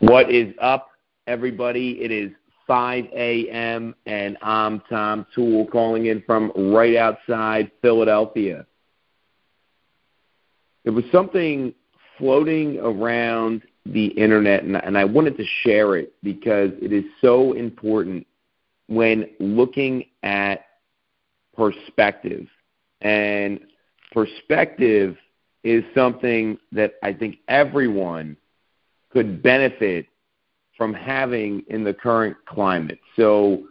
What is up, everybody? It is 5 a.m. and I'm Tom Toole calling in from right outside Philadelphia. There was something floating around the internet, and, and I wanted to share it because it is so important when looking at perspective. And perspective is something that I think everyone could benefit from having in the current climate. So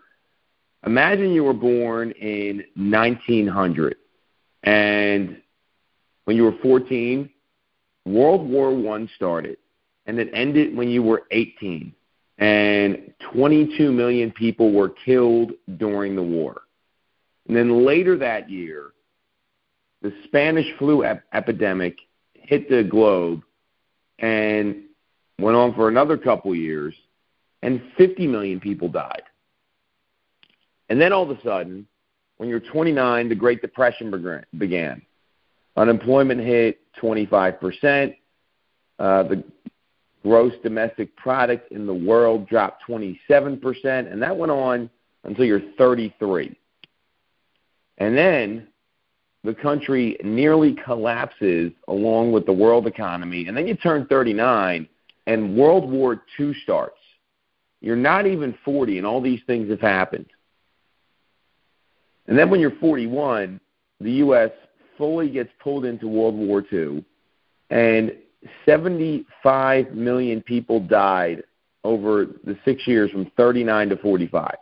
imagine you were born in 1900 and when you were 14, World War One started, and it ended when you were 18, and 22 million people were killed during the war. And then later that year, the Spanish flu ep- epidemic hit the globe, and went on for another couple years, and 50 million people died. And then all of a sudden, when you're 29, the Great Depression began. Unemployment hit 25%. Uh, the gross domestic product in the world dropped 27%, and that went on until you're 33. And then the country nearly collapses along with the world economy, and then you turn 39 and World War II starts. You're not even 40, and all these things have happened. And then when you're 41, the U.S. fully gets pulled into World War II, and 75 million people died over the six years from 39 to 45.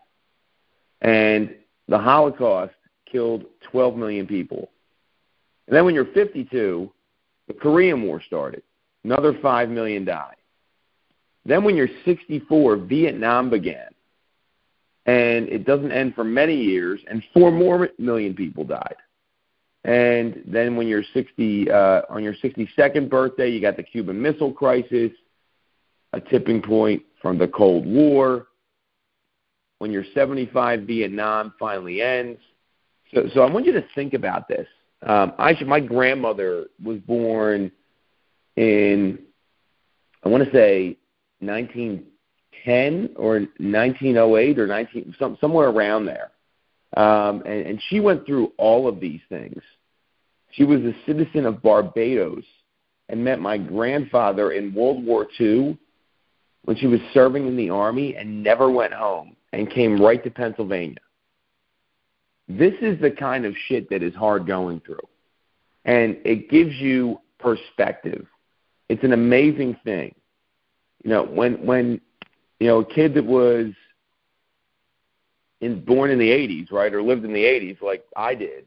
And the Holocaust killed 12 million people. And then when you're 52, the Korean War started. Another 5 million died. Then, when you're 64, Vietnam began. And it doesn't end for many years, and four more million people died. And then, when you're 60, uh, on your 62nd birthday, you got the Cuban Missile Crisis, a tipping point from the Cold War. When you're 75, Vietnam finally ends. So, so I want you to think about this. Um, I should, my grandmother was born in, I want to say 1910 or 1908 or 19 some, somewhere around there. Um, and, and she went through all of these things. She was a citizen of Barbados and met my grandfather in World War II when she was serving in the army and never went home and came right to Pennsylvania. This is the kind of shit that is hard going through. And it gives you perspective. It's an amazing thing you know, when when you know a kid that was in born in the '80s, right, or lived in the '80s, like I did,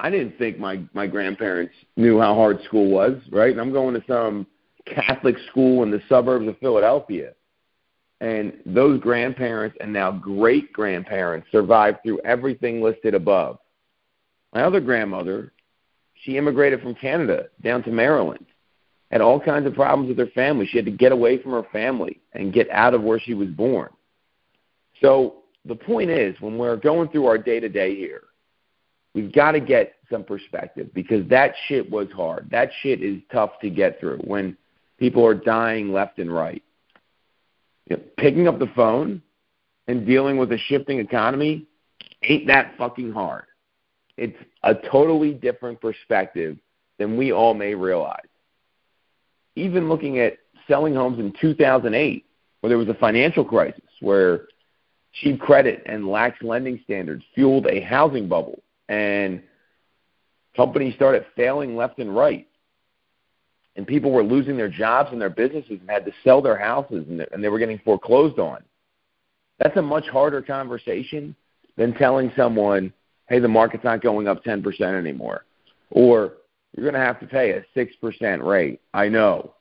I didn't think my my grandparents knew how hard school was, right? And I'm going to some Catholic school in the suburbs of Philadelphia. And those grandparents and now great grandparents survived through everything listed above. My other grandmother, she immigrated from Canada down to Maryland had all kinds of problems with her family. She had to get away from her family and get out of where she was born. So the point is, when we're going through our day to day here, we've got to get some perspective because that shit was hard. That shit is tough to get through when people are dying left and right. You know, picking up the phone and dealing with a shifting economy ain't that fucking hard. It's a totally different perspective than we all may realize even looking at selling homes in 2008, where there was a financial crisis, where cheap credit and lax lending standards fueled a housing bubble, and companies started failing left and right, and people were losing their jobs and their businesses and had to sell their houses, and they were getting foreclosed on. That's a much harder conversation than telling someone, "Hey, the market's not going up 10% anymore," or you're going to have to pay a 6% rate. I know.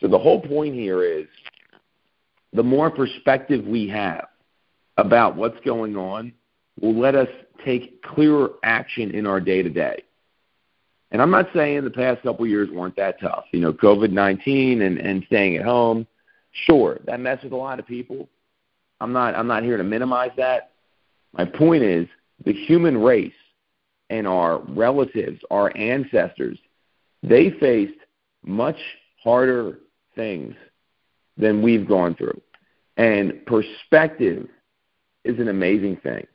So the whole point here is the more perspective we have about what's going on will let us take clearer action in our day to day. And I'm not saying the past couple of years weren't that tough. You know, COVID 19 and, and staying at home, sure, that messed with a lot of people. I'm not I'm not here to minimize that. My point is the human race and our relatives, our ancestors, they faced much harder things than we've gone through. And perspective is an amazing thing.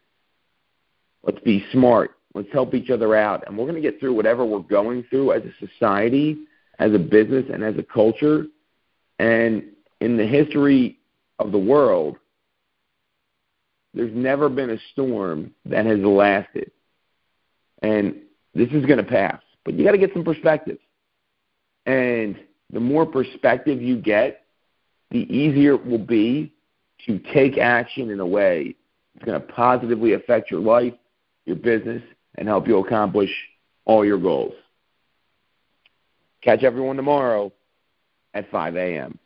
Let's be smart. Let's help each other out. And we're going to get through whatever we're going through as a society, as a business, and as a culture. And in the history of the world, there's never been a storm that has lasted. And this is going to pass. But you got to get some perspective. And the more perspective you get, the easier it will be to take action in a way that's going to positively affect your life, your business, and help you accomplish all your goals. Catch everyone tomorrow at 5 a.m.